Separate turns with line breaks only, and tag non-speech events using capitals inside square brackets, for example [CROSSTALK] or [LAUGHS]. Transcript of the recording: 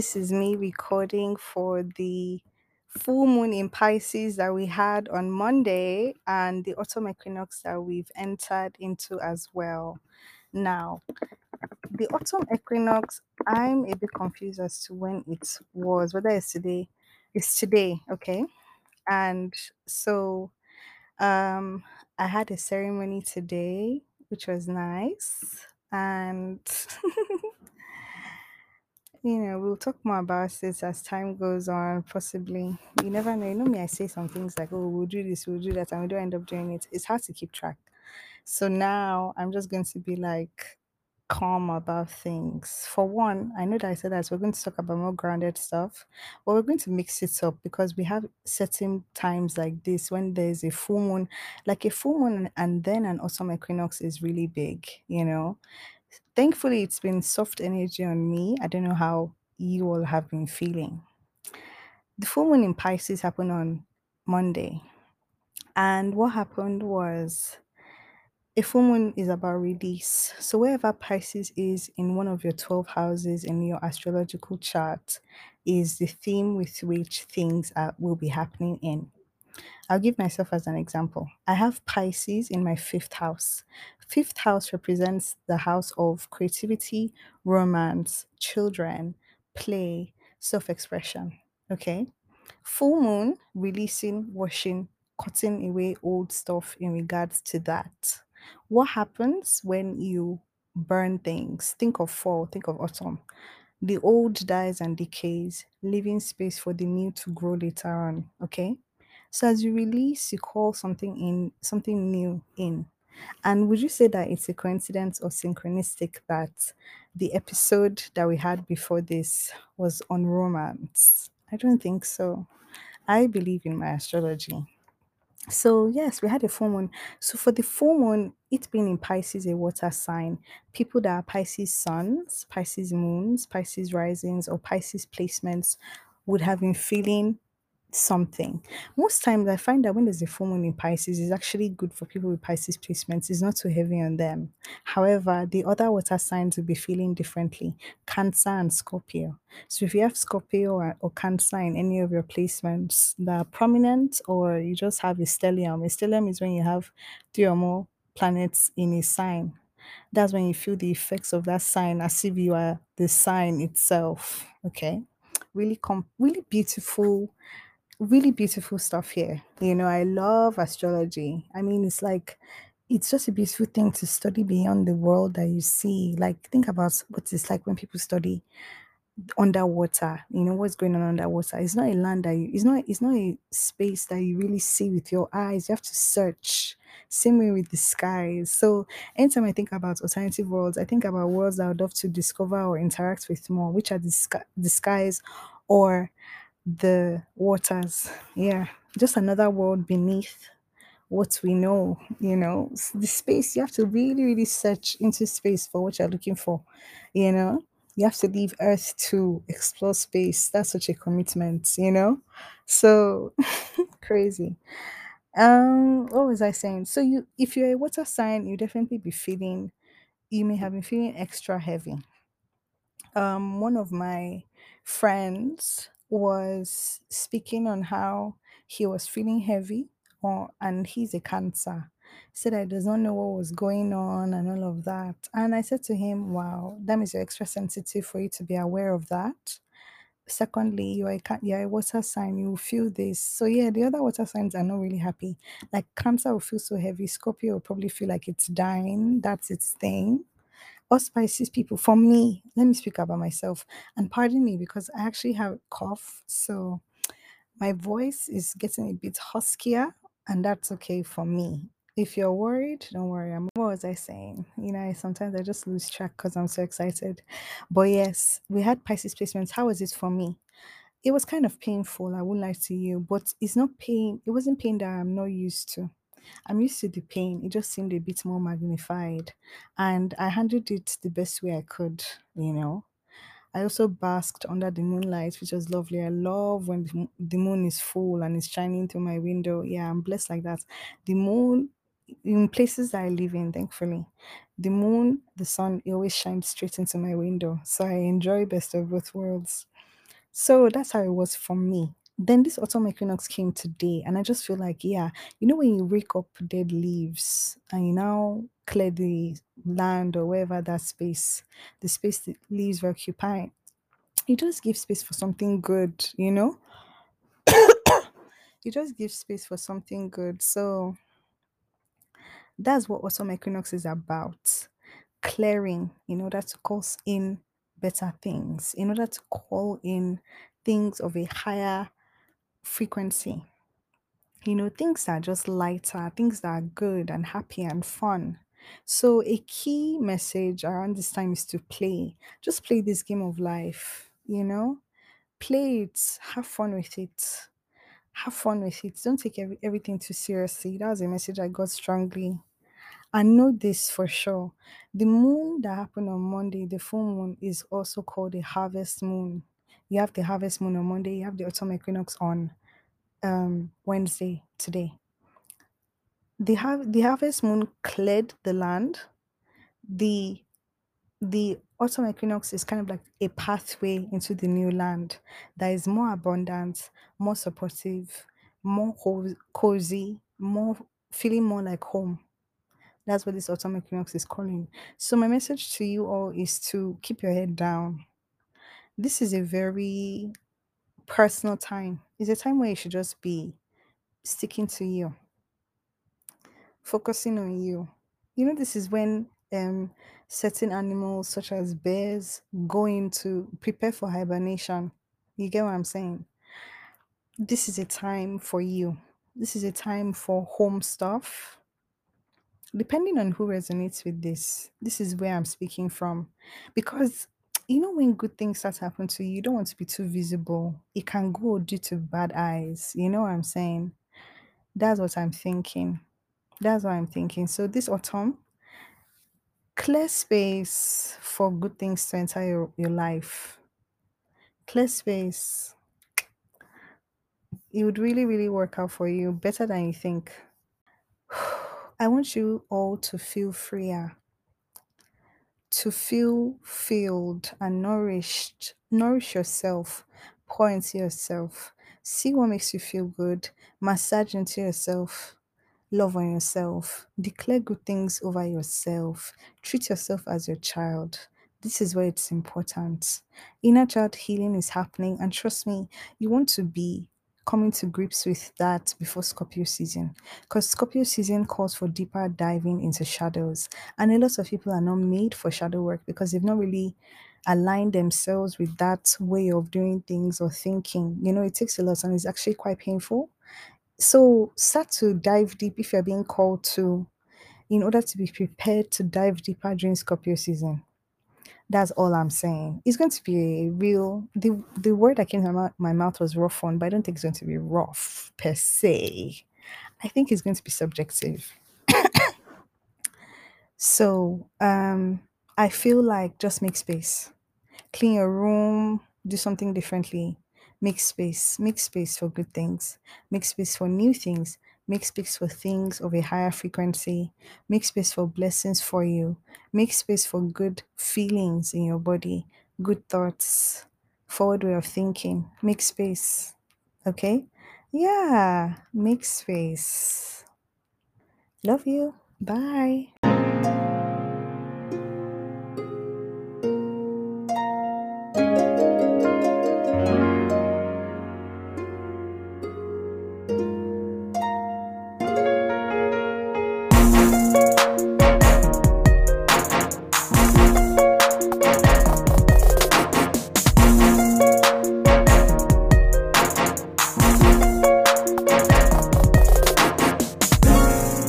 this is me recording for the full moon in Pisces that we had on Monday and the autumn equinox that we've entered into as well. Now, the autumn equinox, I'm a bit confused as to when it was, whether it's today. It's today, okay? And so, um, I had a ceremony today, which was nice. And [LAUGHS] you know, we'll talk more about this as time goes on, possibly. You never know. You know me, I say some things like, oh, we'll do this, we'll do that, and we don't end up doing it. It's hard to keep track. So now I'm just going to be like calm about things. For one, I know that I said that we're going to talk about more grounded stuff, but we're going to mix it up because we have certain times like this when there's a full moon, like a full moon and then an autumn equinox is really big, you know. Thankfully, it's been soft energy on me. I don't know how you all have been feeling. The full moon in Pisces happened on Monday, and what happened was a full moon is about release. So, wherever Pisces is in one of your 12 houses in your astrological chart, is the theme with which things are, will be happening in. I'll give myself as an example. I have Pisces in my fifth house. Fifth house represents the house of creativity, romance, children, play, self expression. Okay. Full moon, releasing, washing, cutting away old stuff in regards to that. What happens when you burn things? Think of fall, think of autumn. The old dies and decays, leaving space for the new to grow later on. Okay. So as you release, you call something in, something new in. And would you say that it's a coincidence or synchronistic that the episode that we had before this was on romance? I don't think so. I believe in my astrology. So yes, we had a full moon. So for the full moon, it being in Pisces, a water sign, people that are Pisces suns, Pisces moons, Pisces risings, or Pisces placements would have been feeling something. Most times I find that when there's a full moon in Pisces, it's actually good for people with Pisces placements. It's not too heavy on them. However, the other water signs will be feeling differently. Cancer and Scorpio. So if you have Scorpio or, or Cancer in any of your placements that are prominent, or you just have a stellium. A stellium is when you have three or more planets in a sign. That's when you feel the effects of that sign as if you are the sign itself. Okay. Really com really beautiful really beautiful stuff here. You know, I love astrology. I mean, it's like it's just a beautiful thing to study beyond the world that you see. Like, think about what it's like when people study underwater. You know what's going on underwater. It's not a land that you. It's not. It's not a space that you really see with your eyes. You have to search. Same way with the skies. So anytime I think about alternative worlds, I think about worlds I would love to discover or interact with more, which are the, sky, the skies or the waters. Yeah, just another world beneath what we know, you know. The space, you have to really, really search into space for what you're looking for, you know. You have to leave Earth to explore space. That's such a commitment, you know. So [LAUGHS] crazy. Um, what was I saying? So you, if you're a water sign, you definitely be feeling. You may have been feeling extra heavy um, one of my friends was speaking on how he was feeling heavy or and he's a cancer. Said i does not know what was going on and all of that. And i said to him wow that means you're extra sensitive for you to be aware of that. Secondly you are a, you're a water sign you feel this. So yeah the other water signs are not really happy. Like cancer will feel so heavy. Scorpio will probably feel like it's dying. That's its thing us Pisces people, for me, let me speak about myself and pardon me because I actually have a cough. So my voice is getting a bit huskier, and that's okay for me. If you're worried, don't worry. I'm what was I saying? You know, sometimes I just lose track because I'm so excited. But yes, we had Pisces placements. How was it for me? It was kind of painful, I won't lie to you, but it's not pain, it wasn't pain that I'm not used to. I'm used to the pain. It just seemed a bit more magnified. And I handled it the best way I could, you know. I also basked under the moonlight, which was lovely. I love when the, moon is full and it's shining through my window. Yeah, I'm blessed like that. The moon, in places that I live in, thankfully, The moon, the sun, it always shines straight into my window. So I enjoy best of both worlds. So that's how it was for me. Then this autumn equinox came today, and I just feel like, yeah, you know, when you rake up dead leaves and you now clear the land or wherever that space, the space the leaves were occupying, it just give space for something good, you know? [COUGHS] you just give space for something good. So that's what autumn equinox is about clearing in order to cause in better things, in order to call in things of a higher frequency. You know, things that are just lighter, things that are good and happy and fun. So, a key message around this time is to play. Just play this game of life, you know? Play it, have fun with it. Have fun with it. Don't take every, everything too seriously. That was a message I got strongly I know this for sure. The moon that happened on Monday, the full moon, is also called a harvest moon. You have the harvest moon on Monday, you have the autumn equinox on um Wednesday today. The har- the harvest moon cleared the land. The the autumn equinox is kind of like a pathway into the new land that is more abundant, more supportive, more co- cozy, more feeling more like home. That's what this autumn equinox is calling. So my message to you all is to keep your head down. This is a very personal time. It's a time where you should just be sticking to you, focusing on you. You know, this is when um certain animals such as bears go into prepare for hibernation. You get what I'm saying? This is a time for you. This is a time for home stuff depending on who resonates with this, this is where I'm speaking from. Because you know, when good things start happening to you, you don't want to be too visible. It can go due to bad eyes. You know what I'm saying? That's what I'm thinking. That's what I'm thinking. So this autumn, clear space for good things to enter your, your life. Clear space. It would really, really work out for you better than you think. [SIGHS] I want you all to feel freer to feel filled and nourished. Nourish yourself, pour into yourself, see what makes you feel good, massage into yourself, love on yourself, declare good things over yourself, treat yourself as your child. This is where it's important. Inner child healing is happening, and trust me, you want to be coming to grips with that before Scorpio season. Because Scorpio season calls for deeper diving into shadows. And a lot of people are not made for shadow work because they've not really aligned themselves with that way of doing things or thinking. You know, it takes a lot and it's actually quite painful. So start to dive deep if you're being called to in order to be prepared to dive deeper during Scorpio season. That's all I'm saying. It's going to be a real the the word that came to my, mou- my mouth was rough one, but I don't think it's going to be rough per se. I think it's going to be subjective. [COUGHS] So um I feel like just make space. Clean your room, do something differently. Make space. Make space for good things. Make space for new things. Make space for things of a higher frequency. Make space for blessings for you. Make space for good feelings in your body, good thoughts, forward way of thinking. Make space. Okay? Yeah, make space. Love you. Bye.